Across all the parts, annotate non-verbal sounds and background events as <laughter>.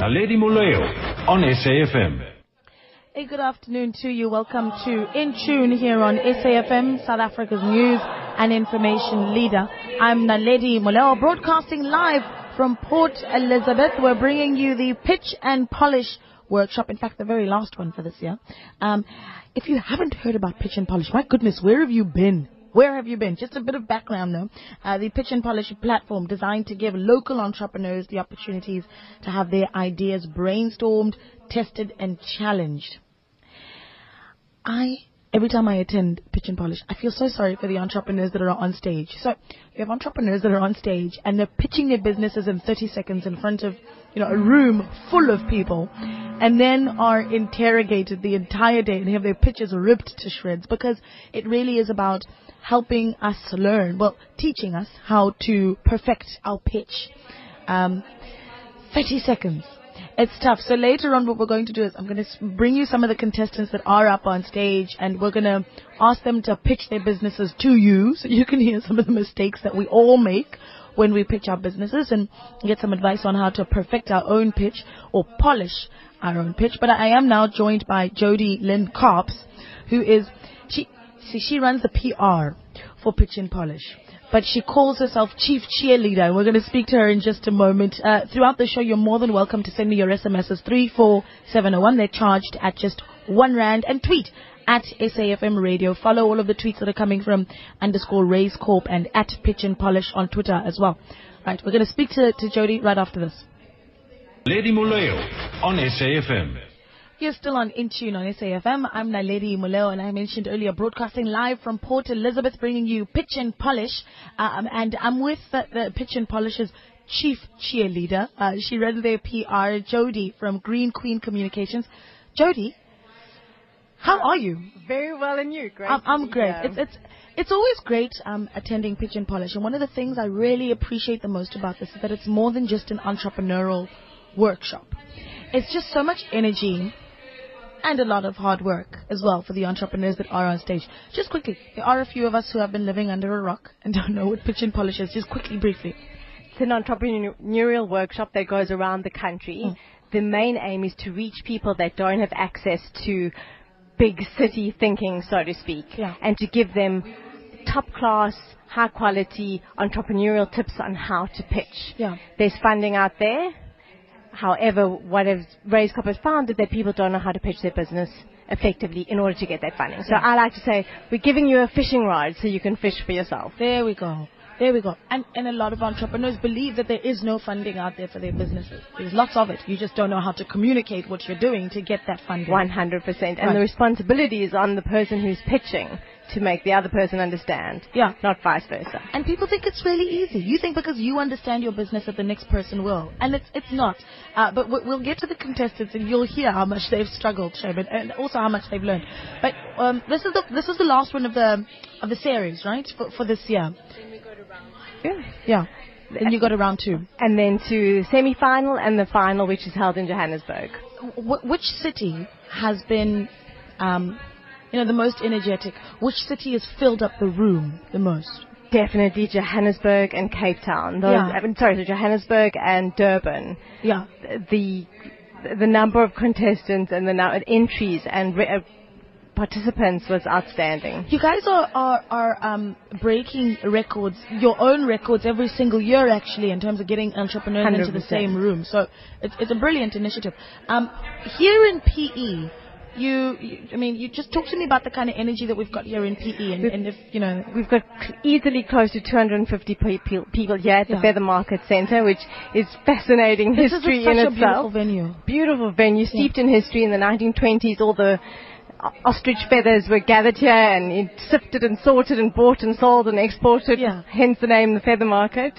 Naledi Moleo on SAFM. Good afternoon to you. Welcome to In Tune here on SAFM, South Africa's news and information leader. I'm Naledi Moleo, broadcasting live from Port Elizabeth. We're bringing you the pitch and polish workshop. In fact, the very last one for this year. Um, if you haven't heard about pitch and polish, my goodness, where have you been? Where have you been? Just a bit of background though. Uh, the Pitch and Polish platform designed to give local entrepreneurs the opportunities to have their ideas brainstormed, tested and challenged. I every time I attend Pitch and Polish, I feel so sorry for the entrepreneurs that are on stage. So you have entrepreneurs that are on stage and they're pitching their businesses in 30 seconds in front of, you know, a room full of people and then are interrogated the entire day and have their pitches ripped to shreds because it really is about helping us learn, well, teaching us how to perfect our pitch. Um, 30 seconds. It's tough. So later on, what we're going to do is I'm going to bring you some of the contestants that are up on stage, and we're going to ask them to pitch their businesses to you, so you can hear some of the mistakes that we all make when we pitch our businesses, and get some advice on how to perfect our own pitch or polish our own pitch. But I am now joined by Jody Lynn Cops, who is she. See, she runs the PR for Pitch and Polish but she calls herself chief cheerleader. And we're going to speak to her in just a moment. Uh, throughout the show, you're more than welcome to send me your SMSs 34701. They're charged at just one rand and tweet at SAFM Radio. Follow all of the tweets that are coming from underscore Raise Corp and at Pitch and Polish on Twitter as well. Right, we're going to speak to, to Jody right after this. Lady Moleo on SAFM. You're still on In Tune on SAFM. I'm Naledi Moleo, and I mentioned earlier, broadcasting live from Port Elizabeth, bringing you Pitch and Polish. Um, and I'm with the, the Pitch and Polish's chief cheerleader. Uh, she runs their PR, Jody from Green Queen Communications. Jody, how are you? Very well, and you? Great. I'm, I'm great. It's, it's, it's always great um, attending Pitch and Polish, and one of the things I really appreciate the most about this is that it's more than just an entrepreneurial workshop. It's just so much energy and a lot of hard work as well for the entrepreneurs that are on stage. Just quickly, there are a few of us who have been living under a rock and don't know what pitch and polish is. Just quickly, briefly. It's an entrepreneurial workshop that goes around the country. Mm. The main aim is to reach people that don't have access to big city thinking, so to speak, yeah. and to give them top class, high quality entrepreneurial tips on how to pitch. Yeah. There's funding out there However, what has Raise Corp has found is that people don't know how to pitch their business effectively in order to get that funding. So I like to say, we're giving you a fishing rod so you can fish for yourself. There we go. There we go. And, and a lot of entrepreneurs believe that there is no funding out there for their businesses. There's lots of it. You just don't know how to communicate what you're doing to get that funding. 100%. And right. the responsibility is on the person who's pitching to make the other person understand. Yeah. Not vice versa. And people think it's really easy. You think because you understand your business that the next person will. And it's, it's not. Uh, but we'll get to the contestants and you'll hear how much they've struggled, Shaman, and also how much they've learned. But um, this is the this is the last one of the of the series, right? For, for this year. Yeah. Yeah. And you got a round two. And then to the semi-final and the final, which is held in Johannesburg. Wh- which city has been um, you know, the most energetic? Which city has filled up the room the most? Definitely Johannesburg and Cape Town. Those, yeah. I mean, sorry, so Johannesburg and Durban. Yeah. The the number of contestants and the number entries and re- uh, participants was outstanding. You guys are are, are um, breaking records, your own records every single year, actually, in terms of getting entrepreneurs 100%. into the same room. So it's, it's a brilliant initiative. Um, here in PE, you, you, I mean, you just talk to me about the kind of energy that we've got here in PE, and, and if you know, we've got easily close to 250 people, people here at the yeah. Feather Market Centre, which is fascinating this history is in itself. Beautiful venue. Beautiful venue, steeped yeah. in history. In the 1920s, all the ostrich feathers were gathered here and sifted and sorted and bought and sold and exported. Yeah. Hence the name, the Feather Market.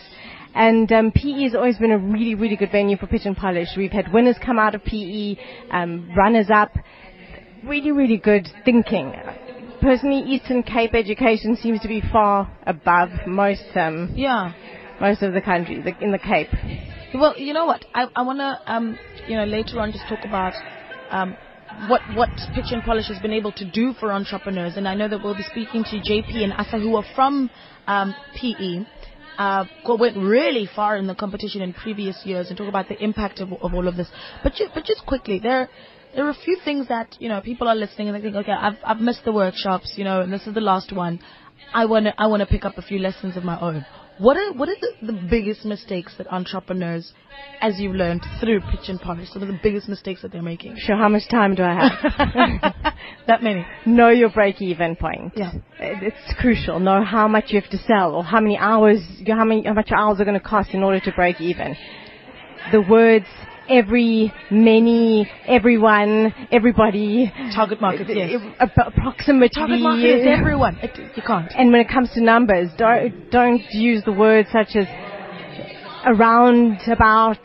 And um, PE has always been a really, really good venue for pitch and polish. We've had winners come out of PE, um, runners up really, really good thinking. Personally, Eastern Cape education seems to be far above most, um, yeah, most of the country the, in the Cape. Well, you know what? I, I want to, um, you know, later on just talk about um, what what Pitch and Polish has been able to do for entrepreneurs, and I know that we'll be speaking to JP and Asa who are from um, PE uh, went really far in the competition in previous years and talk about the impact of, of all of this. But ju- but just quickly, there there are a few things that you know people are listening and they think, okay, I've I've missed the workshops, you know, and this is the last one. I want to I want to pick up a few lessons of my own. What are what are the, the biggest mistakes that entrepreneurs, as you've learned through pitch and polish, some of the biggest mistakes that they're making? Sure, how much time do I have? <laughs> that many. know your break-even point. Yeah. It's crucial. Know how much you have to sell or how many hours, how many, how much hours are going to cost in order to break even. The words every, many, everyone, everybody. Target market, yes. Approximately. Target market is everyone. It, you can't. And when it comes to numbers, don't, don't use the words such as around, about,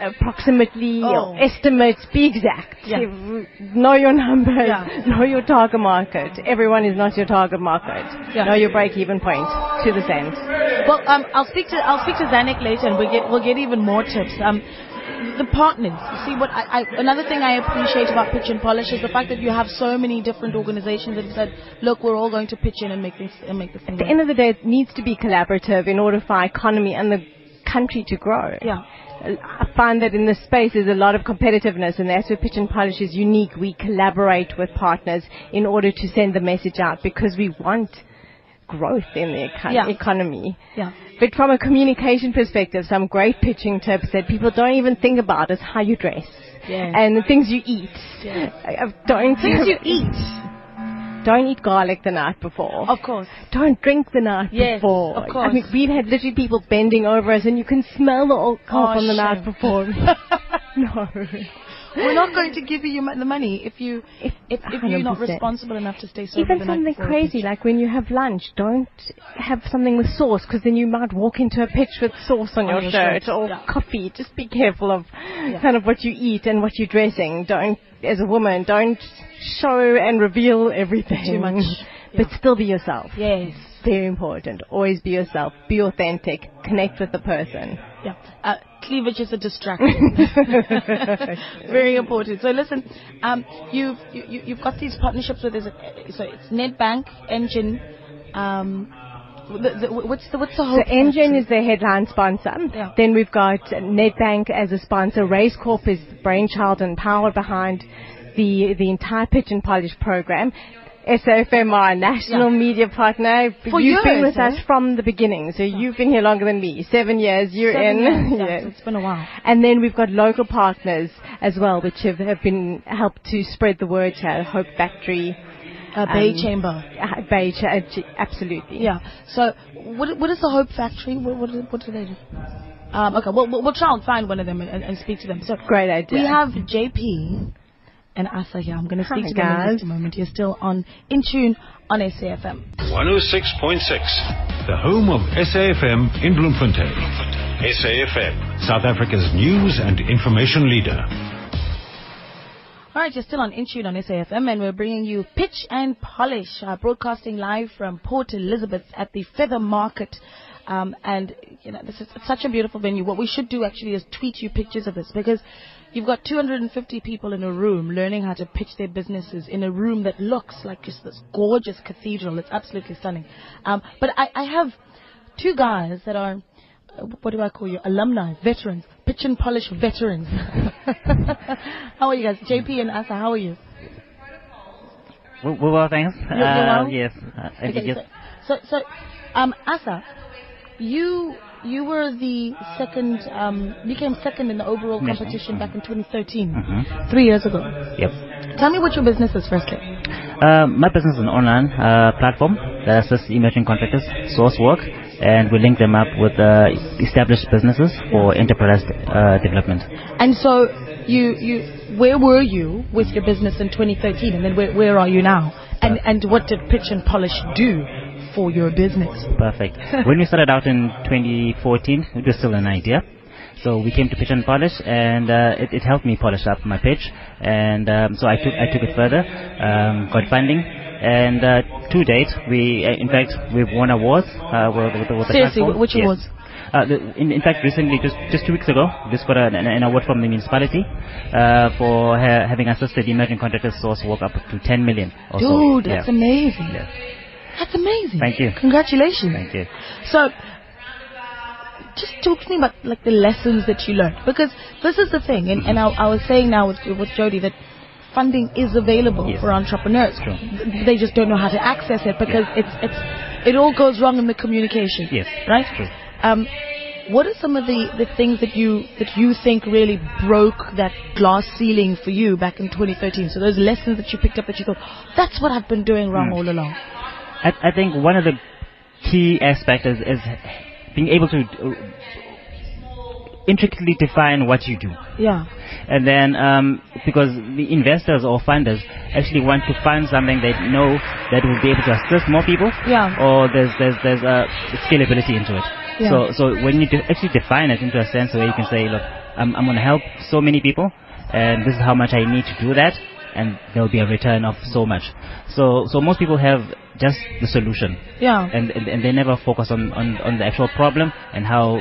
approximately, Oh. or estimate, be exact. Yeah. Know your numbers, Yeah. <laughs> know your target market. Everyone is not your target market. Yeah. Know your break-even point to the cent. Well, um, I'll speak to I'll speak to Zanik later, and we'll get we'll get even more tips. Um, the partners. You see, what I, I another thing I appreciate about Pitch and Polish is the fact that you have so many different organizations that have said, look, we're all going to pitch in and make this and make this. At the end of the day, it needs to be collaborative in order for our economy and the country to grow. Yeah. I find that in this space there's a lot of competitiveness and that's where Pitch and Polish is unique. We collaborate with partners in order to send the message out because we want growth in the eco- Yeah. economy. Yeah. But from a communication perspective, some great pitching tips that people don't even think about is how you dress. Yes. And the things you eat. Yes. I- I Don't Things you <laughs> eat. Don't eat garlic the night before. Of course. Don't drink the night Yes, before. of course. I mean, we've had literally people bending over us, and you can smell the alcohol Oh, from the night before. <laughs> <laughs> no. We're not going to give you the money if you if, if, if you're not responsible enough to stay sober Even the something before crazy like when you have lunch, don't have something with sauce because then you might walk into a pitch with sauce on, On your, your shirt, shirt, or yeah. coffee. Just be careful of kind of what you eat and what you're dressing. Don't, as a woman, don't show and reveal everything Too much. <laughs> but Yeah. still be yourself. Yes. Very important. Always be yourself. Be authentic. Connect with the person. Yeah. Uh, cleavage is a distraction. <laughs> Very important. So listen, um, you've you, you- you've got these partnerships with is so it's Nedbank, Engen. Um, the, the, what's the what's the whole? So Engen is the headline sponsor. Yeah. Then we've got Nedbank as a sponsor. Raise Corp is the brainchild and power behind the the entire pitch and polish program. Are a national Yeah. media partner. For you've been years, with us eh? from the beginning, so you've been here longer than me. Seven years. You're Seven in. years, yeah, <laughs> Yes. it's been a while. And then we've got local partners as well, which have, have been helped to spread the word to Hope Factory, Uh, Bay Um, Chamber. uh, Bay, Ch- uh, absolutely. Yeah. So what what is the Hope Factory? What what, do- what do they do? Um, okay. Well, we'll we'll try and find one of them and, and speak to them. So Great idea. We have JP and Asa here. I'm going to speak Hi, to them in guys. just a moment. You're still on in tune on SAFM. 106.6, the home of SAFM in Bloemfontein. SAFM, South Africa's news and information leader. All right, you're still on In Tune on SAFM, and we're bringing you Pitch and Polish, uh, broadcasting live from Port Elizabeth at the Feather Market. Um, and you know, this is it's such a beautiful venue. What we should do actually is tweet you pictures of this because you've got 250 people in a room learning how to pitch their businesses in a room that looks like just this gorgeous cathedral. It's absolutely stunning. Um, but I, I have two guys that are uh, what do I call you? Alumni, veterans, pitch and polish veterans. <laughs> how are you guys? JP and Asa, how are you? Well, well, well, thanks. You're- you're Uh. Yes. Uh, Okay, so, so, so, um, Asa, you you were the second, um, became second in the overall competition back in 2013, Mhm. three years ago. Yep. Tell me what your business is, firstly. Uh, my business is an online uh, platform that assists emerging contractors source work, and we link them up with uh, established businesses for enterprise uh, development. And so, you you where were you with your business in 2013, and then where where are you now? And and what did Pitch and Polish do for your business? Perfect. when we started out in 2014, it was still an idea. So we came to pitch and polish, and uh, it, it helped me polish up my pitch. And um, so I took I took it further, um, got funding, and uh, to date, we uh, in fact we've won awards. Uh, with, with, with Seriously, platform. which Yes. awards? Uh, the, in, in fact, recently, just just two weeks ago, just got an, an, award from the municipality uh, for ha- having assisted the emerging contractors source work up to 10 million. Or so. Dude, that's Yeah. amazing. Yeah. That's amazing. Thank you. Congratulations. Thank you. So, just talk to me about like the lessons that you learned because this is the thing, and, and I, I was saying now with, with Jody that funding is available Yes. for entrepreneurs. Sure. They just don't know how to access it because it's it's it all goes wrong in the communication. Yes. Right. True. Um, what are some of the, the things that you that you think really broke that glass ceiling for you back in 2013? So those lessons that you picked up that you thought that's what I've been doing wrong Hmm. all along. I, I think one of the key aspects is, is being able to uh, intricately define what you do. Yeah. And then, um, because the investors or funders actually want to fund something they know that will be able to assist more people, Yeah. or there's there's there's a scalability into it. Yeah. So so when you de- actually define it into a sense where you can say, look, I'm I'm going to help so many people, and this is how much I need to do that, and there will be a return of so much. So so most people have just the solution, Yeah. and and, and they never focus on, on on the actual problem and how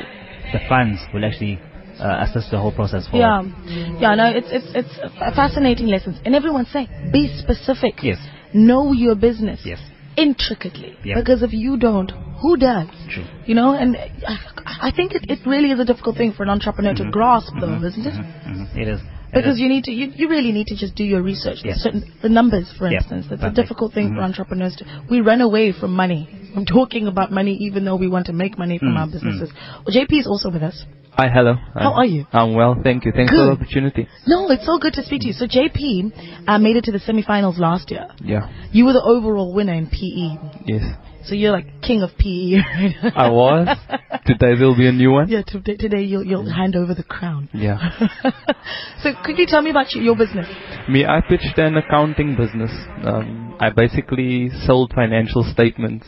the funds will actually uh, assist the whole process forward. Yeah, yeah. No, it's it's it's a fascinating lessons, and everyone say be specific. Yes. Know your business. Yes. Intricately. Yeah. Because if you don't, who does? True. You know, and I, I think it, it really is a difficult thing for an entrepreneur to grasp, though, isn't it? Mhm, It is. Because you need to, you, you really need to just do your research. Yeah. Certain the numbers, for instance, that's a difficult thing for Mhm. entrepreneurs to. We run away from money. I'm talking about money, even though we want to make money from Mm, our businesses. Well, JP is also with us. Hi, hello. How are you? I'm well, thank you. Thanks for the opportunity. No, it's so good to speak to you. So JP uh, made it to the semifinals last year. Yeah, You were the overall winner in PE. yes. So you're like king of PE. <laughs> right? I was. Today there'll be a new one. Yeah, today, today you'll, you'll hand over the crown. Yeah. <laughs> so could you tell me about your, business? Me, I pitched an accounting business. Um, I basically sold financial statements.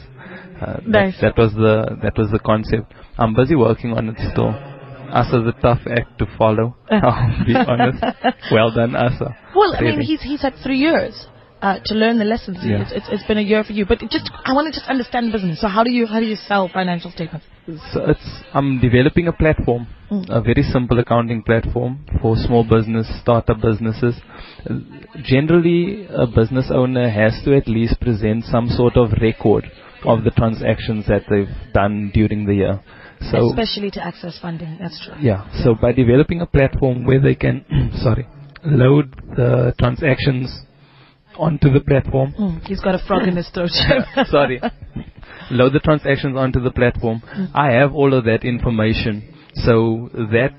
Uh, that, Nice. that was the that was the concept. I'm busy working on it still. Asa's a tough act to follow. <laughs> I'll be honest. Well done, Asa. Well, I mean, he's he's had three years uh, to learn the lessons. Yeah. It's, it's, it's been a year for you, but just I want to just understand the business. So how do you how do you sell financial statements? So it's I'm developing a platform, Mm. a very simple accounting platform for small business, startup businesses. Generally, a business owner has to at least present some sort of record of the transactions that they've done during the year. So Especially to access funding. That's true. yeah, so by developing a platform where they can, <clears throat> sorry, load the transactions onto the platform, Mm, he's got a frog in his throat. <laughs> sorry, load the transactions onto the platform. I have all of that information. So that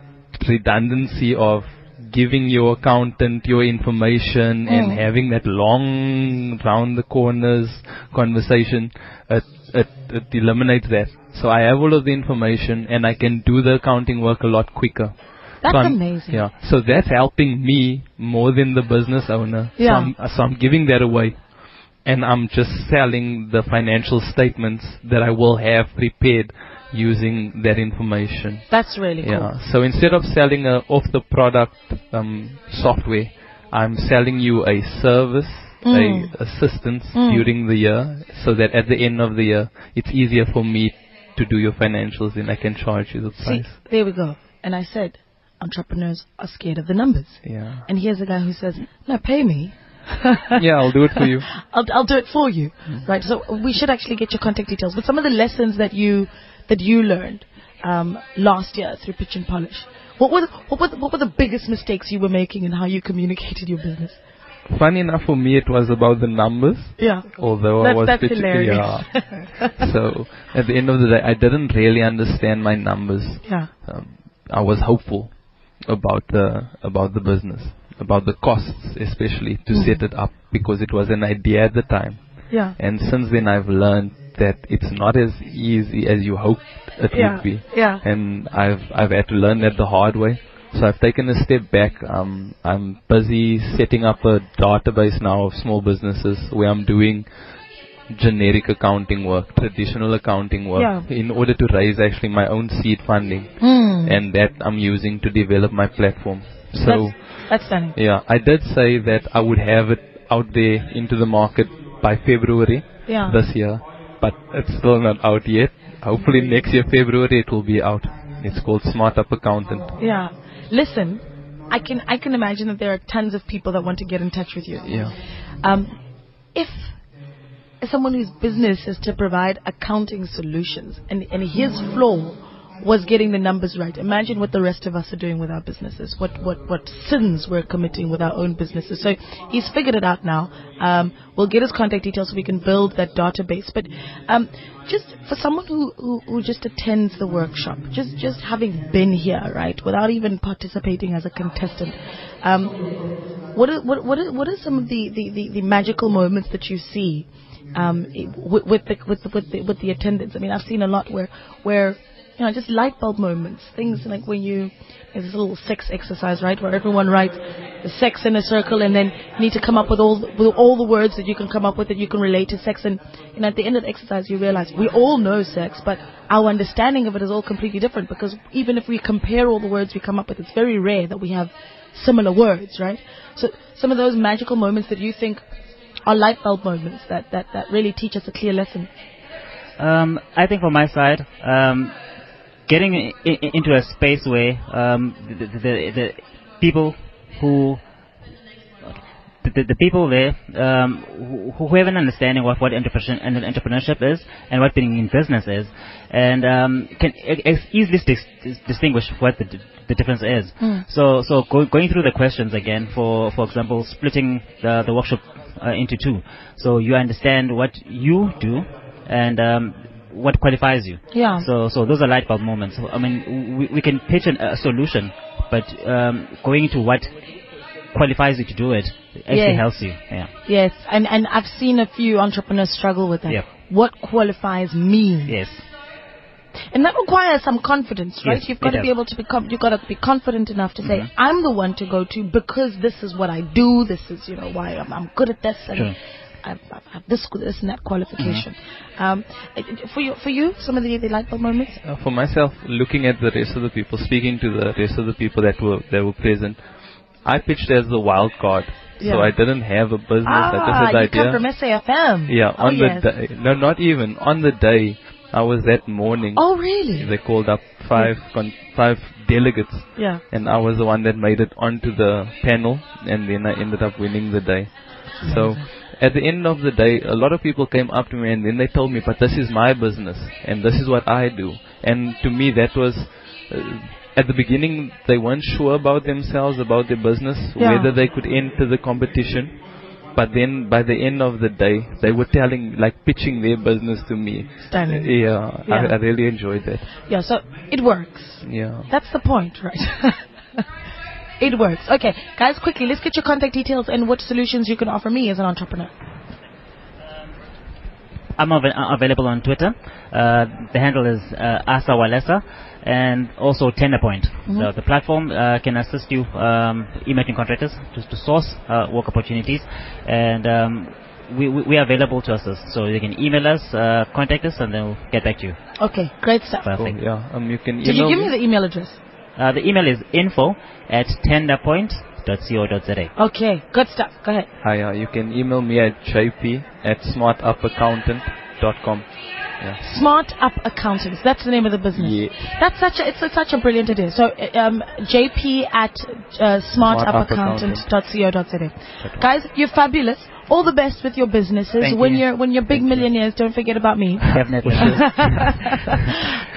redundancy of giving your accountant your information and Mm. having that long round the corners conversation, it, it, it eliminates that. So I have all of the information and I can do the accounting work a lot quicker. That's So amazing. Yeah. So that's helping me more than the business owner. So Yeah. I'm, so I'm giving that away. And I'm just selling the financial statements that I will have prepared using that information. That's really cool. Yeah. So instead of selling a off the product um, software, I'm selling you a service, Mm. a assistance Mm. during the year, so that at the end of the year, it's easier for me to do your financials and I can charge you the price. See, price. there we go. And I said, entrepreneurs are scared of the numbers. Yeah. And here's a guy who says, no, pay me. <laughs> Yeah, I'll do it for you. <laughs> I'll, I'll do it for you. Right. So we should actually get your contact details. But some of the lessons that you that you learned um, last year through Pitch and Polish. What were the, what were the, what were the biggest mistakes you were making in how you communicated your business? Funny enough for me, it was about the numbers. Yeah. Although I was that's pitching- hilarious. yeah. <laughs> so at the end of the day, I didn't really understand my numbers. Yeah. Um, I was hopeful about the about the business, about the costs, especially to Mhm. set it up because it was an idea at the time. Yeah. And since then, I've learned that it's not as easy as you hoped it Yeah. would be. Yeah. And I've I've had to learn that the hard way. So I've taken a step back. Um, I'm busy setting up a database now of small businesses where I'm doing generic accounting work, traditional accounting work, Yeah. in order to raise actually my own seed funding, Hmm. and that I'm using to develop my platform. So that's, that's stunning. yeah, I did say that I would have it out there into the market by February Yeah. this year, but it's still not out yet. Hopefully next year February it will be out. It's called Smart Up Accountant. Yeah. Listen, I can I can imagine that there are tons of people that want to get in touch with you. Yeah. Um, if someone whose business is to provide accounting solutions and, and his flaw was getting the numbers right. Imagine what the rest of us are doing with our businesses. What what what sins we're committing with our own businesses. So he's figured it out now. Um, we'll get his contact details so we can build that database. But um, just for someone who, who who just attends the workshop, just just having been here, right, without even participating as a contestant. Um, what are, what what are, what are some of the, the, the, the magical moments that you see um, with, with the with the, with the with the attendance? I mean, I've seen a lot where where you know, just light bulb moments. Things like when you, there's this little sex exercise, right, where everyone writes sex in a circle and then you need to come up with all, the, with all the words that you can come up with that you can relate to sex. And, and at the end of the exercise, you realize we all know sex, but our understanding of it is all completely different because even if we compare all the words we come up with, it's very rare that we have similar words, right? So some of those magical moments that you think are light bulb moments that, that, that really teach us a clear lesson. Um, I think from my side, um, getting I- I- into a space where um, the, the, the, the people who the, the, people there um, who, who have an understanding of what entrepreneurship, entrepreneurship is and what being in business is, and um, can easily dis- dis- distinguish what the, the difference is. So, so go, going through the questions again, for for example, splitting the, the workshop uh, into two, so you understand what you do and um, what qualifies you. Yeah. So, so those are light bulb moments. I mean, we, we can pitch an, a solution, but um, going into what qualifies you to do it actually Yes. helps you. Yeah. Yes, and and I've seen a few entrepreneurs struggle with that. Yep. What qualifies me? Yes. And that requires some confidence, right? Yes, you've got it to be able to become, you've got to be confident enough to say, Mhm. I'm the one to go to because this is what I do. This is, you know, why I'm, I'm good at this, and Sure. I, I have this, this and that qualification. Mm-hmm. Um, it- it- for you, for you, some of the, the light bulb moments. Uh, for myself, looking at the rest of the people, speaking to the rest of the people that were that were present, I pitched as the wild card. Yeah. So I didn't have a business. I just Ah, had the you idea. come from SAFM. yeah, oh, on yes. the day. No, not even on the day. I was that morning. Oh, really? They called up five con- five delegates, Yeah. and I was the one that made it onto the panel, and then I ended up winning the day. So at the end of the day, a lot of people came up to me and then they told me, but this is my business and this is what I do. And to me, that was, uh, at the beginning, they weren't sure about themselves, about their business, Yeah. whether they could enter the competition. But then by the end of the day, they were telling, like pitching their business to me. Stunning. Yeah, Yeah. I, I really enjoyed that. Yeah, so it works. Yeah. That's the point, right? <laughs> it works. Okay, guys, quickly, let's get your contact details and what solutions you can offer me as an entrepreneur. I'm av- uh, available on Twitter. Uh, the handle is uh, Asa Walesa and also Tenderpoint. The, the platform uh, can assist you um, emerging contractors to, to source uh, work opportunities and um, we, we, we are available to assist. So you can email us, uh, contact us, and then we'll get back to you. Okay, great stuff. Cool, yeah. Um, you can Did you give me the email address? Uh, the email is info at tenderpoint.co.za. Okay, good stuff. Go ahead. Hi, uh, you can email me at jp at smartupaccountant.com. Yeah. Smart Up Accountants. That's the name of the business. Yeah. That's such a, it's a, such a brilliant idea. So, uh, um, JP at uh, smartupaccountant.co.za. Guys, you're fabulous. All the best with your businesses. Thank when you. you're when you're big Thank you. millionaires, don't forget about me. <laughs> Definitely.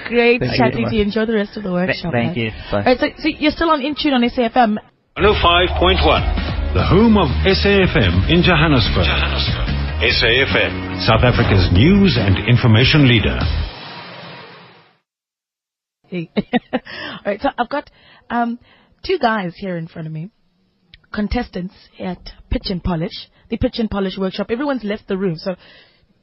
Great Thank you chatting very to you. Enjoy the rest of the workshop. Thank guys. you. Bye. All right, so, so you're still on In Tune on SAFM. 105.1, the home of SAFM in Johannesburg. SAFM, South Africa's news and information leader. Hey. <laughs> All right, so I've got um, two guys here in front of me, contestants at Pitch and Polish, the Pitch and Polish workshop. Everyone's left the room. So,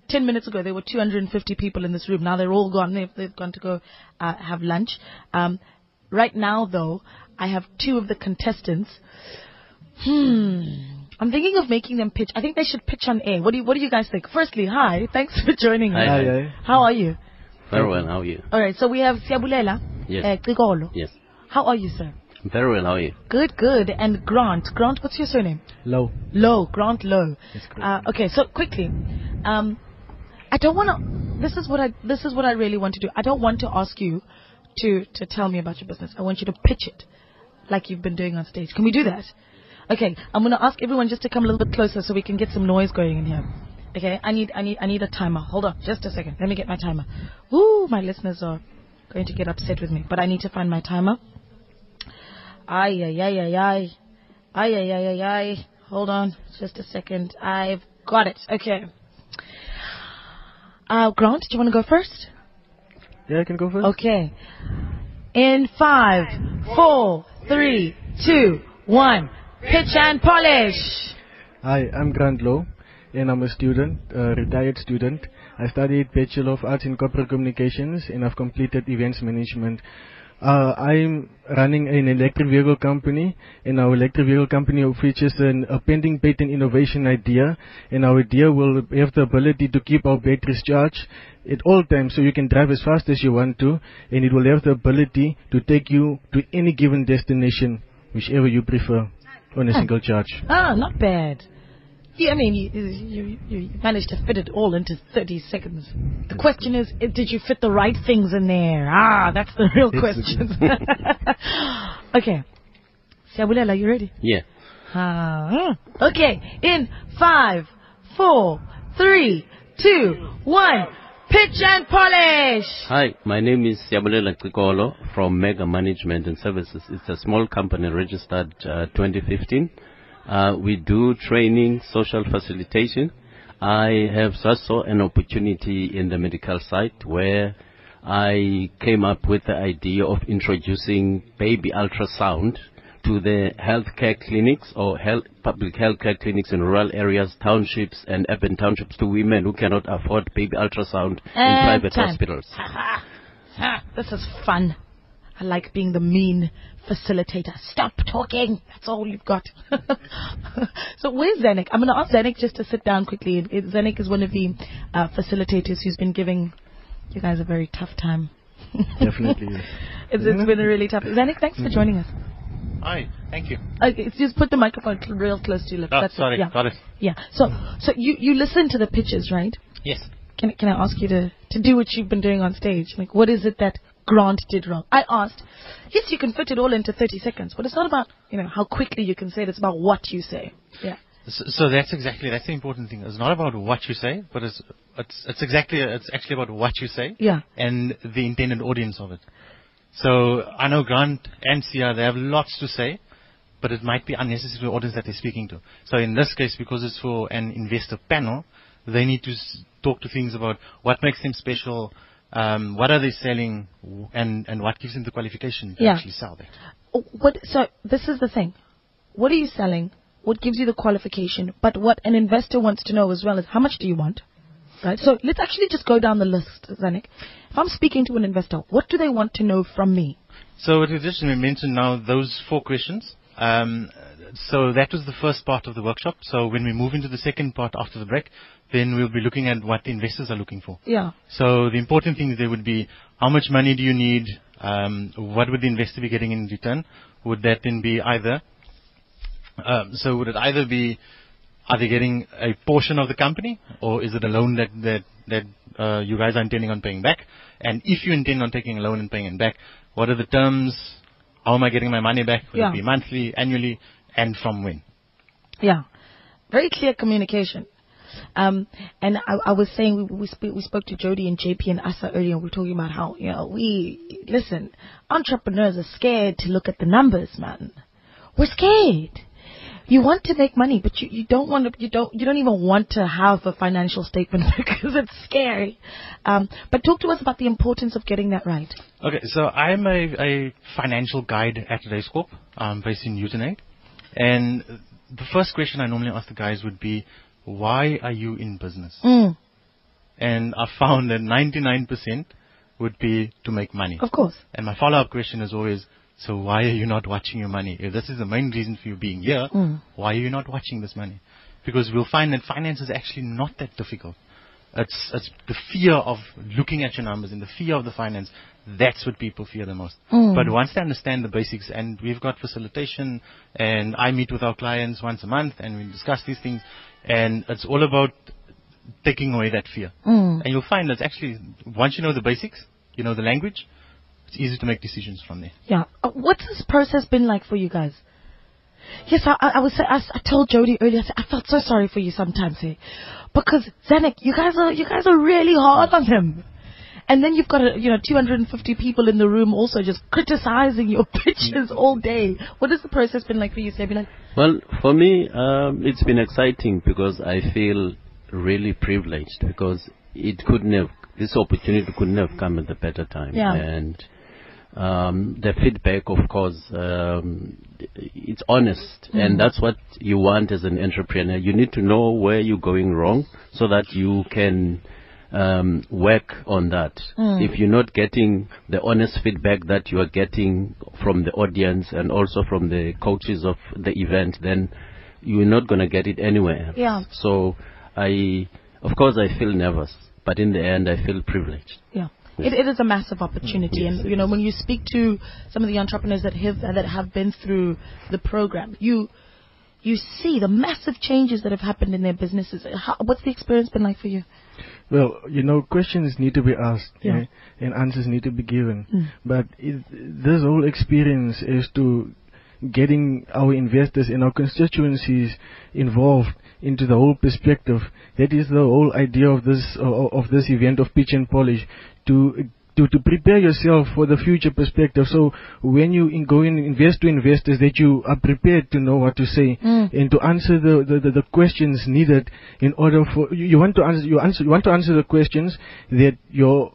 10 minutes ago, there were 250 people in this room. Now they're all gone. They've, they've gone to go uh, have lunch. Um, right now, though, I have two of the contestants. Hmm. I'm thinking of making them pitch. I think they should pitch on air. What do you, what do you guys think? Firstly, hi. Thanks for joining me. Hi, hi. How are you? Very well, how are you? All right, so we have Siabulela. Yes. Uh, Gigolo. Yes. How are you, sir? Very well, how are you? Good, good. And Grant. Grant, what's your surname? Low. Low. Grant Low. Uh, okay, so quickly, um, I don't want to. This is what I. This is what I really want to do. I don't want to ask you to to tell me about your business. I want you to pitch it, like you've been doing on stage. Can we do that? Okay, I'm going to ask everyone just to come a little bit closer so we can get some noise going in here. Okay, I need I need I need a timer. Hold on, just a second. Let me get my timer. Woo, my listeners are going to get upset with me, but I need to find my timer. Ay, ay, ay, ay, ay. Ay, ay, ay, ay, ay. Hold on just a second. I've got it. Okay. Uh, Grant, do you want to go first? Yeah, I can go first. Okay. In five, four, three, two, one. Pitch and polish. Hi, I'm Grant Low, and I'm a student, a retired student. I studied Bachelor of Arts in Corporate Communications, and I've completed Events Management. Uh, I'm running an electric vehicle company, and our electric vehicle company features an, a pending patent innovation idea, and our idea will have the ability to keep our batteries charged at all times, so you can drive as fast as you want to, and it will have the ability to take you to any given destination, whichever you prefer, on a single charge. Ah, not bad. Yeah, I mean, you, you, you managed to fit it all into 30 seconds. The question is, did you fit the right things in there? Ah, that's the real question. <laughs> <laughs> okay. Siabulela, are you ready? Yeah. Ah, okay. In five, four, three, two, one. Pitch and polish. Hi, my name is Siabulela Kikolo from Mega Management and Services. It's a small company registered uh, 2015. Uh, we do training, social facilitation. I have also an opportunity in the medical side where I came up with the idea of introducing baby ultrasound to the healthcare clinics or health, public healthcare clinics in rural areas, townships and urban townships to women who cannot afford baby ultrasound in private time. hospitals. <laughs> This is fun. I like being the mean facilitator. Stop talking. That's all you've got. <laughs> so where's Zenik? I'm going to ask Zenik just to sit down quickly. It- uh, Zenik is one of the uh, facilitators who's been giving you guys a very tough time. Definitely. <laughs> It's, it's been a really tough. Zenik, thanks for mm-hmm. joining us. Hi, thank you. Okay, just put the microphone cl- real close to your lips. Oh, ah, That's it. sorry, Yeah. got it. Yeah. So, so you you listen to the pitches, right? Yes. Can can I ask you to to do what you've been doing on stage? Like, what is it that Grant did wrong? I asked. Yes, you can fit it all into 30 seconds, but it's not about you know how quickly you can say it. It's about what you say. Yeah. So, so that's exactly that's the important thing. It's not about what you say, but it's it's it's exactly it's actually about what you say Yeah. and the intended audience of it. So I know Grant and Sia they have lots to say, but it might be unnecessary to the audience that they're speaking to. So in this case, because it's for an investor panel, they need to s- talk to things about what makes them special, um, what are they selling, and and what gives them the qualification to Yeah. actually sell that. What? So this is the thing. What are you selling? What gives you the qualification? But what an investor wants to know as well is how much do you want? Right. So let's actually just go down the list, Zanik. If I'm speaking to an investor, what do they want to know from me? So it is just mentioned now those four questions. Um, so that was the first part of the workshop. So when we move into the second part after the break, then we'll be looking at what the investors are looking for. Yeah. So the important things there would be how much money do you need? Um, what would the investor be getting in return? Would that then be either? Um, so would it either be are they getting a portion of the company, or is it a loan that that that uh, you guys are intending on paying back? And if you intend on taking a loan and paying it back, what are the terms? How am I getting my money back? Will Yeah. it be monthly, annually, and from when? Yeah. Very clear communication. Um, and I, I was saying we we, sp- we spoke to Jody and JP and Asa earlier. and We were talking about how you know we listen. Entrepreneurs are scared to look at the numbers, man. We're scared. You want to make money, but you, you don't want to. You don't. You don't even want to have a financial statement <laughs> because it's scary. Um, but talk to us about the importance of getting that right. Okay, so I'm a, a financial guide at Raise Corp, um, based in Newton And the first question I normally ask the guys would be, why are you in business? Mm, And I found that 99% would be to make money. of course. And my follow-up question is always, so why are you not watching your money? If this is the main reason for you being here, Mm. why are you not watching this money? Because we'll find that finance is actually not that difficult. It's, it's the fear of looking at your numbers and the fear of the finance. That's what people fear the most. Mm. But once they understand the basics, and we've got facilitation, and I meet with our clients once a month, and we discuss these things, and it's all about taking away that fear. Mm. And you'll find that actually, once you know the basics, you know the language, it's easy to make decisions from there. Yeah. Uh, what's this process been like for you guys? Yes, I, I, I was. I, I told Jody earlier. I, said, I felt so sorry for you sometimes, eh? Because Zanik, you guys are you guys are really hard on him, And then you've got, a, you know, 250 people in the room also just criticizing your <laughs> pictures all day. What has the process been like for you, Sebilan? Well, for me, um, it's been exciting because I feel really privileged because it couldn't have, this opportunity couldn't have come at a better time. Yeah. And um, the feedback, of course, um, it's honest, Mm. and that's what you want as an entrepreneur. You need to know where you're going wrong so that you can um, work on that. Mm. If you're not getting the honest feedback that you are getting from the audience and also from the coaches of the event, then you're not going to get it anywhere. else. Yeah. So I, of course, I feel nervous, but in the end, I feel privileged. Yeah. It, it is a massive opportunity, and you know when you speak to some of the entrepreneurs that have that have been through the program, you you see the massive changes that have happened in their businesses. How, what's the experience been like for you? Well, you know, questions need to be asked Yeah. and answers need to be given. Mm. But it, this whole experience is to getting our investors and our constituencies involved into the whole perspective. That is the whole idea of this of this event of pitch and polish to to, to prepare yourself for the future perspective. So when you in go and invest to investors, that you are prepared to know what to say Mm. and to answer the, the, the, the questions needed in order for you, you want to answer you answer you want to answer the questions that your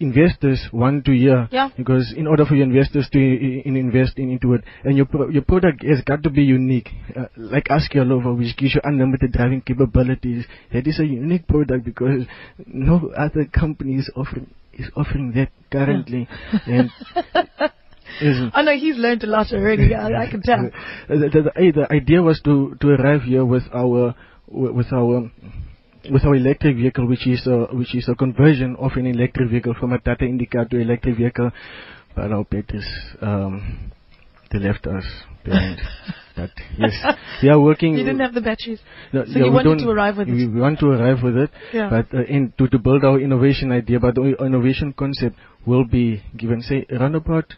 investors want to hear Yeah. because in order for your investors to i- in invest in, into it and your pro- your product has got to be unique uh, like Askelova which gives you unlimited driving capabilities that is a unique product because no other company is offering is offering that currently and <laughs> I know he's learned a lot already. I, I can tell. <laughs> the, the, the, the idea was to, to arrive here with our with our with our electric vehicle, which is a which is a conversion of an electric vehicle from a Tata Indica to electric vehicle. But our Petrus, um, they left us behind. <laughs> yes, we are working. <laughs> You didn't have the batteries. No, So yeah, you we wanted to arrive with it. we, we want to arrive with it, Yeah. but uh, in, to, to build our innovation idea, but the innovation concept will be given. Say around about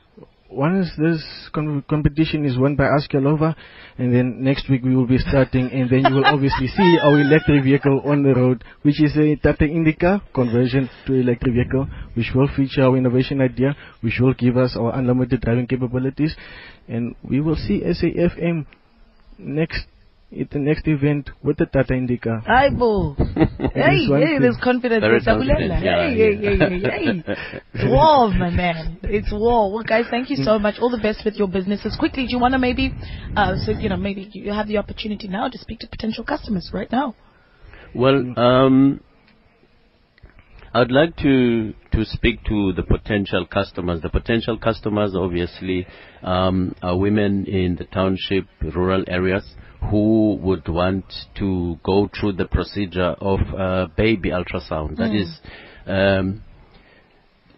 once this con- competition is won by Askelova, and then next week we will be starting, and then you will <laughs> obviously see our electric vehicle on the road, which is a Tata Indica conversion to electric vehicle, which will feature our innovation idea, which will give us our unlimited driving capabilities, and we will see SAFM next the next event with the Tata Indica. Hi, Bo. <laughs> hey, hey, thing. there's confidence. Very There's Sabulela. confident, yeah, hey, yeah. hey, hey, hey, hey. <laughs> It's war, my man. It's war. Well, guys, thank you so much. All the best with your businesses. Quickly, do you want to maybe, uh, so you know, maybe you have the opportunity now to speak to potential customers right now. Well, um, I'd like to to speak to the potential customers. The potential customers, obviously, um, are women in the township, rural areas, who would want to go through the procedure of uh, baby ultrasound. That Mm. is. Um,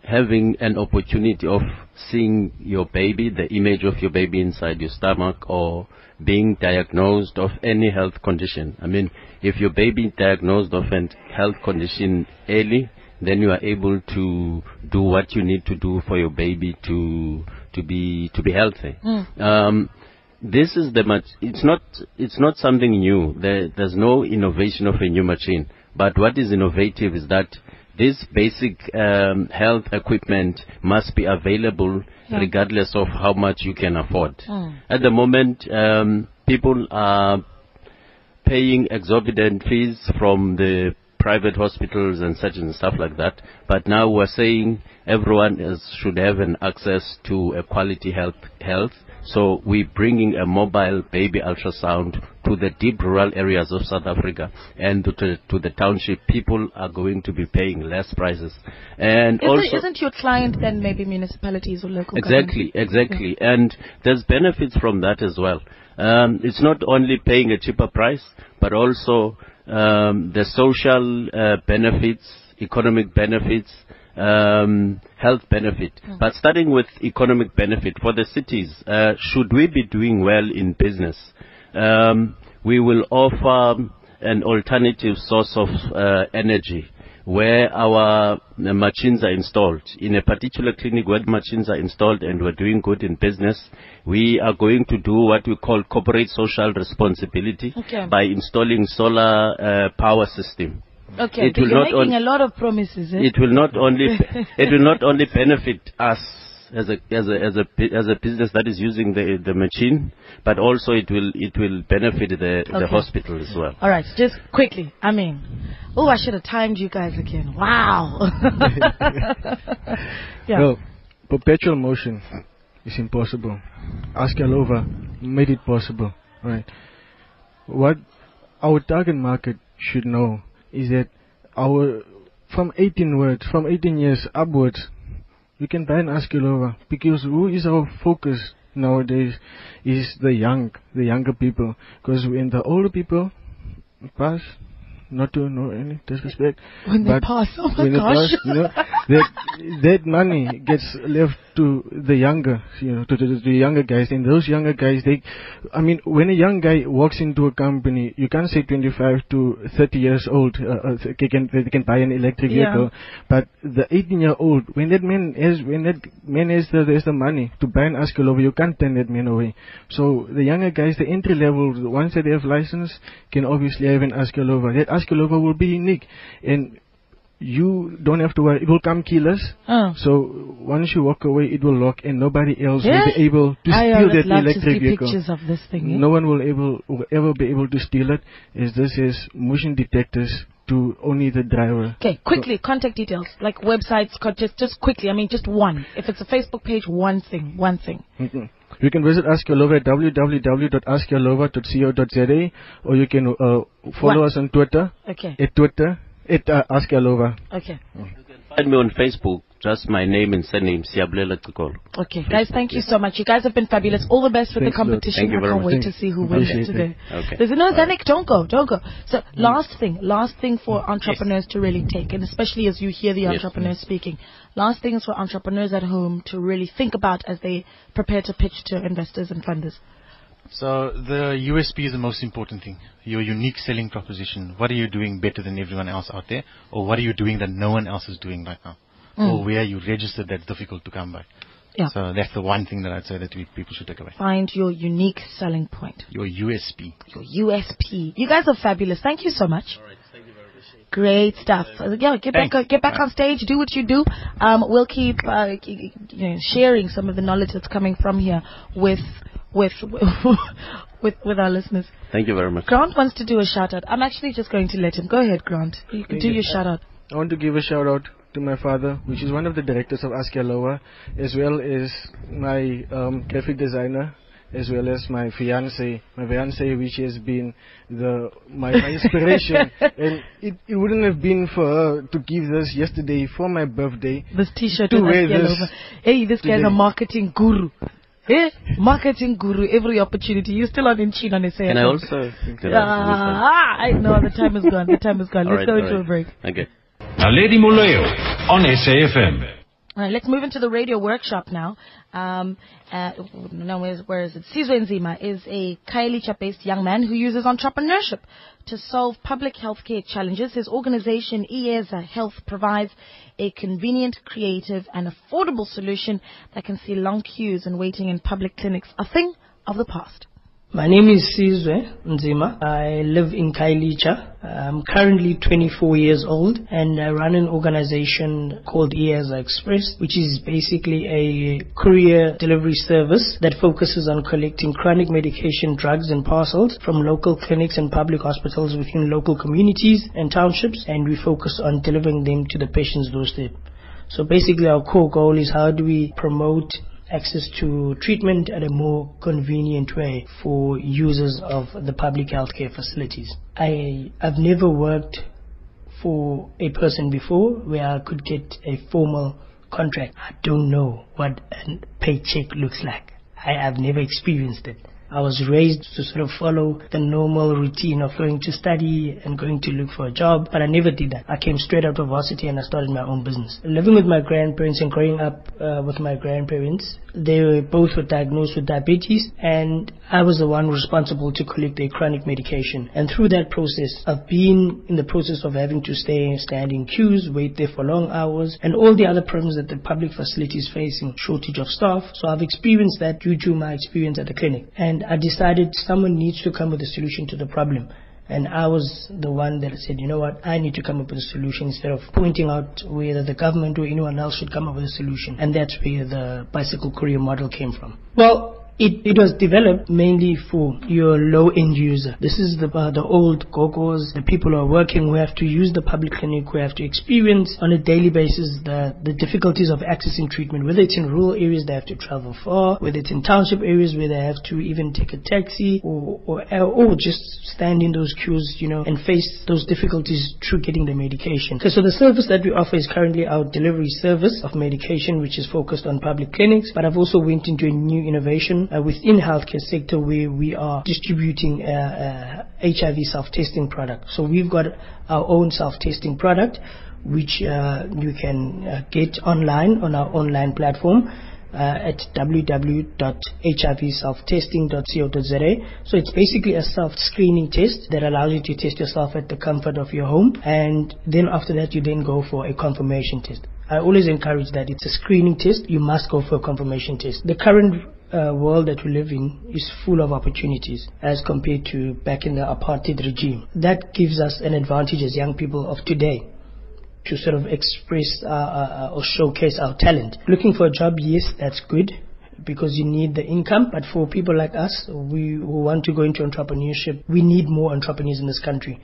having an opportunity of seeing your baby, the image of your baby inside your stomach, or being diagnosed of any health condition. I mean, if your baby is diagnosed of a health condition early, then you are able to do what you need to do for your baby to to be to be healthy. Um, this is the much. It's not. It's not something new. There, there's no innovation of a new machine. But what is innovative is that this basic um, health equipment must be available Yeah. regardless of how much you can afford. Mm. At the moment, um, people are paying exorbitant fees from the private hospitals and such and stuff like that. But now we're saying everyone is, should have an access to a quality health. health. So we're bringing a mobile baby ultrasound to the deep rural areas of South Africa and to, to, the township. People are going to be paying less prices. And Isn't, also, isn't your client then maybe municipalities or local Exactly, exactly. And there's benefits from that as well. Um, it's not only paying a cheaper price, but also um, the social uh, benefits, economic benefits, um, health benefit. But starting with economic benefit for the cities, uh, should we be doing well in business, um, we will offer an alternative source of uh, energy where our uh, machines are installed. In a particular clinic where machines are installed and we're doing good in business, we are going to do what we call corporate social responsibility Okay. by installing solar uh, power system. Okay, It but will you're not making on- a lot of promises. Eh? it will not only <laughs> it will not only benefit us as a as a as a as a business that is using the the machine, but also it will it will benefit the the hospital as well. All right, just quickly. I mean, oh, I should have timed you guys again. Wow. <laughs> yeah. No, perpetual motion is impossible. Askalova made it possible, right? What our target market should know is that our from 18 words, from 18 years upwards, you can buy an Askalova because who is our focus nowadays is the young, the younger people. Because when the older people pass, not to know any disrespect, When they pass, oh my gosh. pass, you know, that that money gets left to the younger, you know, to, to, to the younger guys, and those younger guys, they, I mean, when a young guy walks into a company, you can't say 25 to 30 years old, uh, uh, they can they can buy an electric Yeah. vehicle, but the 18 year old, when that man has when that man has the has the money to buy an Askalova, you can't turn that man away. So the younger guys, the entry level, the ones that have license, can obviously have an Askalova. That Askalova will be unique, and you don't have to worry. It will come keyless. Oh. So once you walk away, it will lock, and nobody else Yeah? will be able to I steal that love to electric see vehicle. pictures of this thing. eh? No one will able will ever be able to steal it. As this is motion detectors to only the driver. Okay, quickly, contact details, like websites, just, just quickly, I mean, just one. If it's a Facebook page, one thing, one thing. Mhm. You can visit Ask Your Lover at www.askyourlover.co.za or you can uh, follow us on Twitter Okay, at Twitter at uh, Ask Your Lover. okay, Find me on Facebook, just my name and surname, Siabulela Tsikolo. okay. Guys, thank you so much. You guys have been fabulous. All the best with Thanks the competition. Thank you I can't much. wait to see who wins Appreciate today. Okay. There's no All right. Zanik, don't go, don't go. So last thing, last thing for entrepreneurs to really take, and especially as you hear the Yes. entrepreneurs speaking, last things for entrepreneurs at home to really think about as they prepare to pitch to investors and funders. So the USP is the most important thing. Your unique selling proposition. What are you doing better than everyone else out there? Or what are you doing that no one else is doing right now? Or where you registered that's difficult to come by. Mm. Yeah. So that's the one thing that I'd say that we, people should take away. Find your unique selling point. Your USP. your USP. You guys are fabulous. Thank you so much. Great stuff. Uh, Yeah, get back, Thanks. get back on stage. Do what you do. Um, we'll keep uh, y- y- you know, sharing some of the knowledge that's coming from here with with <laughs> with with our listeners. Thank you very much. Grant wants to do a shout out. I'm actually just going to let him. Go ahead, Grant. You can do your shout out. I want to give a shout out to my father, which is one of the directors of Ask Your Lover, as well as my um, graphic designer, as well as my fiance, my fiance, which has been the my, my inspiration. <laughs> and it, it wouldn't have been for her to give this yesterday for my birthday. This T-shirt To with wear us this. Hey, this guy's a marketing guru. Hey, marketing guru. Every opportunity. You're still on in China, on Can I also? Can <laughs> I- Ah, I know the time is gone. The time is gone. Let's right, go all into a break. Okay. Naledi Moleo on SAFM. All right, let's move into the radio workshop now. Um, uh, no, where is, where is it? Sizwe Nzima is a Khayelitsha-based young man who uses entrepreneurship to solve public healthcare challenges. His organization, Iyeza Health, provides a convenient, creative, and affordable solution that can see long queues and waiting in public clinics a thing of the past. My name is Sizwe Nzima. I live in Khayelitsha. I'm currently 24 years old and I run an organization called Iyeza Express, which is basically a courier delivery service that focuses on collecting chronic medication, drugs and parcels from local clinics and public hospitals within local communities and townships and we focus on delivering them to the patient's doorstep. So basically our core goal is how do we promote access to treatment at a more convenient way for users of the public healthcare facilities. I, I've never worked for a person before where I could get a formal contract. I don't know what a paycheck looks like. I have never experienced it. I was raised to sort of follow the normal routine of going to study and going to look for a job, but I never did that. I came straight out of varsity and I started my own business. Living with my grandparents and growing up uh, with my grandparents, they were both were diagnosed with diabetes and I was the one responsible to collect their chronic medication. And through that process, I've been in the process of having to stay, stand in queues, wait there for long hours, and all the other problems that the public facility is facing, shortage of staff. So I've experienced that due to my experience at the clinic. And I decided someone needs to come with a solution to the problem. And I was the one that said, you know what, I need to come up with a solution instead of pointing out whether the government or anyone else should come up with a solution. And that's where the bicycle courier model came from. Well, it, it was developed mainly for your low end user. This is the, uh, the old gogos, the people who are working who have to use the public clinic, who have to experience on a daily basis the, the difficulties of accessing treatment, whether it's in rural areas they have to travel far, whether it's in township areas where they have to even take a taxi or, or, or just stand in those queues, you know, and face those difficulties through getting the medication. So, so the service that we offer is currently our delivery service of medication, which is focused on public clinics, but I've also went into a new innovation within healthcare sector where we are distributing a, a HIV self-testing product. So we've got our own self-testing product which uh, you can uh, get online on our online platform uh, at www.hivselftesting.co.za. So it's basically a self-screening test that allows you to test yourself at the comfort of your home, and then after that you then go for a confirmation test. I always encourage that it's a screening test. You must go for a confirmation test. The current uh, world that we live in is full of opportunities as compared to back in the apartheid regime. That gives us an advantage as young people of today to sort of express uh, uh, or showcase our talent. Looking for a job, yes, that's good because you need the income. But for people like us, we who want to go into entrepreneurship, we need more entrepreneurs in this country.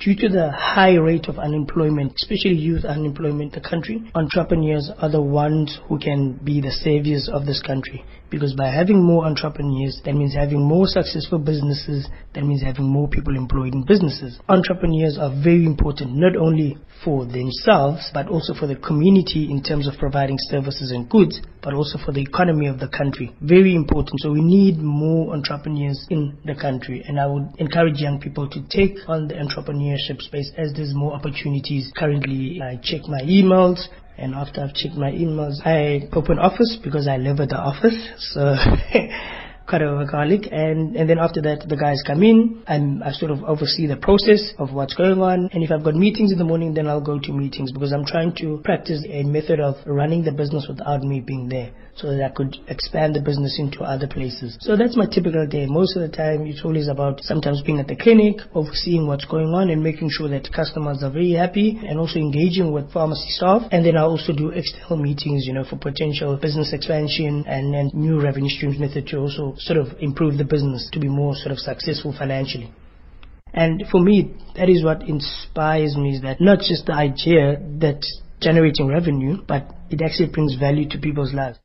Due to the high rate of unemployment, especially youth unemployment in the country, entrepreneurs are the ones who can be the saviors of this country. Because by having more entrepreneurs, that means having more successful businesses, that means having more people employed in businesses. Entrepreneurs are very important, not only for themselves, but also for the community in terms of providing services and goods, but also for the economy of the country. Very important. So we need more entrepreneurs in the country. And I would encourage young people to take on the entrepreneurship space as there's more opportunities. Currently, I check my emails and after I've checked my emails, I open office because I live at the office. So <laughs> quite a workaholic. And, and then after that, the guys come in and I sort of oversee the process of what's going on. And if I've got meetings in the morning, then I'll go to meetings because I'm trying to practice a method of running the business without me being there so that I could expand the business into other places. So that's my typical day. Most of the time, it's always about sometimes being at the clinic, overseeing what's going on and making sure that customers are very happy and also engaging with pharmacy staff. And then I also do external meetings, you know, for potential business expansion and, and new revenue streams method to also sort of improve the business to be more sort of successful financially. And for me, that is what inspires me is that not just the idea that generating revenue, but it actually brings value to people's lives.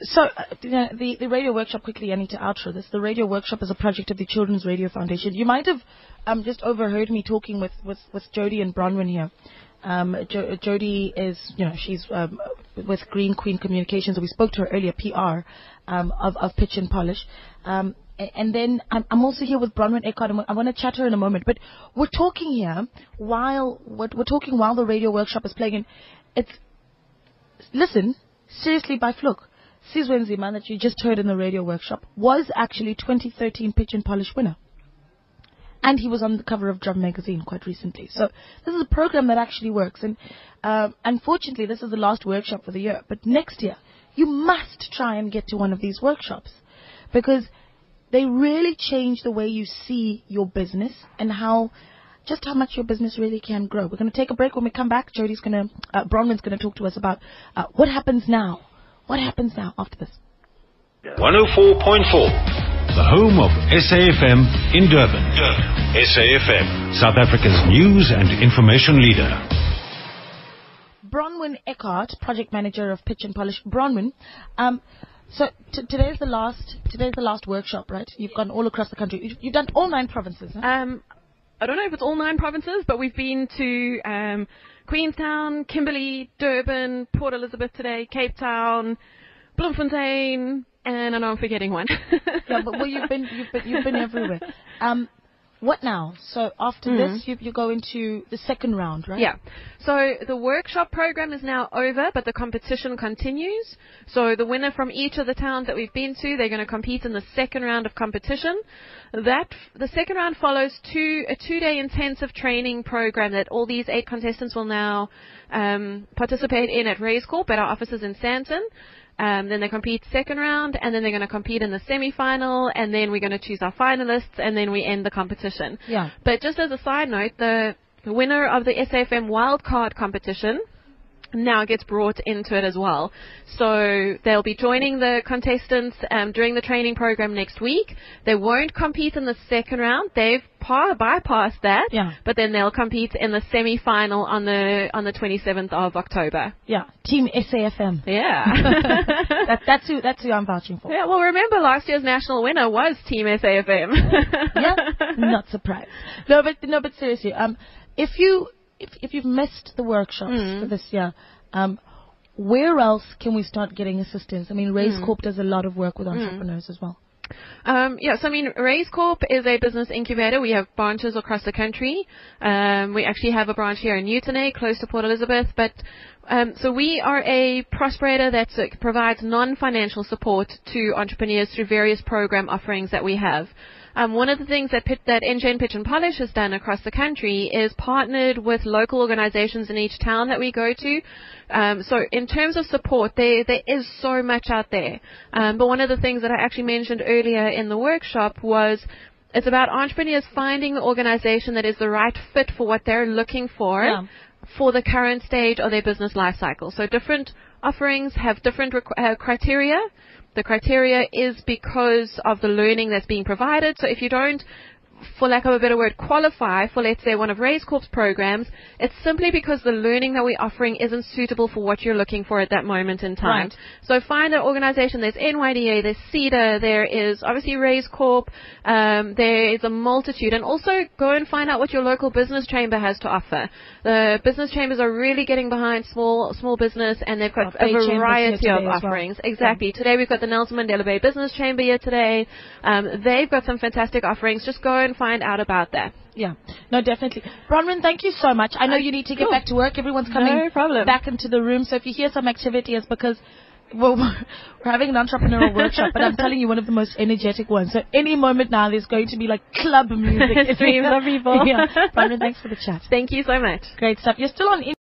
So, uh, the, the radio workshop, quickly, I need to outro this. The radio workshop is a project of the Children's Radio Foundation. You might have um, just overheard me talking with, with, with Jody and Bronwyn here. Um, jo- Jody is, you know, she's um, with Green Queen Communications. We spoke to her earlier, PR um, of, of Pitch and Polish. Um, and then I'm, I'm also here with Bronwyn Eckhart. I want to chat to her in a moment. But we're talking here while we're, talking while the radio workshop is playing. And it's listen seriously by fluke. Sizwe Nzima that you just heard in the radio workshop was actually 2013 Pitch and Polish winner. And he was on the cover of Drum magazine quite recently. So this is a program that actually works. And uh, unfortunately, this is the last workshop for the year. But next year, you must try and get to one of these workshops because they really change the way you see your business and how just how much your business really can grow. We're going to take a break. When we come back, Jody's going to, uh, Bronwyn's going to talk to us about uh, what happens now what happens now after this? 104.4, the home of SAFM in Durban. Durban. SAFM, South Africa's news and information leader. Bronwyn Eckhart, project manager of Pitch and Polish. Bronwyn, um, so t- today's the last today's the last workshop, right? You've gone all across the country. You've, you've done all nine provinces. Huh? Um, I don't know if it's all nine provinces, but we've been to um, Queenstown, Kimberley, Durban, Port Elizabeth today, Cape Town, Bloemfontein, and I know I'm forgetting one. <laughs> yeah, but well, you've been you've been you've been everywhere. Um, what now? So after mm. this, you, you go into the second round, right? Yeah. So the workshop program is now over, but the competition continues. So the winner from each of the towns that we've been to, they're going to compete in the second round of competition. That the second round follows two a two-day intensive training program that all these eight contestants will now um, participate in at Raise Corp at our offices in Sandton. Um, then they compete second round, and then they're going to compete in the semi-final, and then we're going to choose our finalists, and then we end the competition. Yeah. But just as a side note, the winner of the SAFM wildcard competition now gets brought into it as well. So they'll be joining the contestants um, during the training program next week. They won't compete in the second round. They've par- bypassed that. Yeah. But then they'll compete in the semi-final on the on the 27th of October. Yeah. Team SAFM. Yeah. <laughs> that, that's who that's who I'm vouching for. yeah. Well, remember last year's national winner was Team SAFM. yeah, not surprised. No, but no, but seriously, um, if you if if you've missed the workshops Mm. for this year, um, where else can we start getting assistance? I mean, Raise Mm. Corp does a lot of work with Mm. entrepreneurs as well. Um, yes, I mean, Raise Corp is a business incubator. We have branches across the country. Um, we actually have a branch here in Newtownay, close to Port Elizabeth. But um, so we are a prosperator that uh, provides non-financial support to entrepreneurs through various program offerings that we have. Um, one of the things that, Pit, that Engen Pitch and Polish has done across the country is partnered with local organizations in each town that we go to. Um, so in terms of support, there there is so much out there. Um, but one of the things that I actually mentioned earlier in the workshop was it's about entrepreneurs finding the organization that is the right fit for what they're looking for Yeah. for the current stage of their business life cycle. So different offerings have different requ- uh, criteria. The criteria is because of the learning that's being provided. So if you don't, for lack of a better word, qualify for, let's say, one of Raise Corp's programs, it's simply because the learning that we're offering isn't suitable for what you're looking for at that moment in time. Right. So find an organization. There's NYDA, there's SEDA, there is obviously Raise Corp, um, there is a multitude. And also go and find out what your local business chamber has to offer. The business chambers are really getting behind small small business and they've got Our a variety of as well. offerings. Exactly. Today we've got the Nelson Mandela Bay Business Chamber here today. Um, they've got some fantastic offerings. Just go and find out about that. Yeah, no, definitely. Bronwyn, thank you so much. I know you need to get cool. back to work. Everyone's coming No problem. back into the room. So if you hear some activity, it's because well, <laughs> we're having an entrepreneurial workshop, but I'm <laughs> telling you, one of the most energetic ones. So any moment now, there's going to be like club <laughs> music. Streams of people. yeah. Bronwyn, thanks for the chat. Thank you so much. Great stuff. You're still on.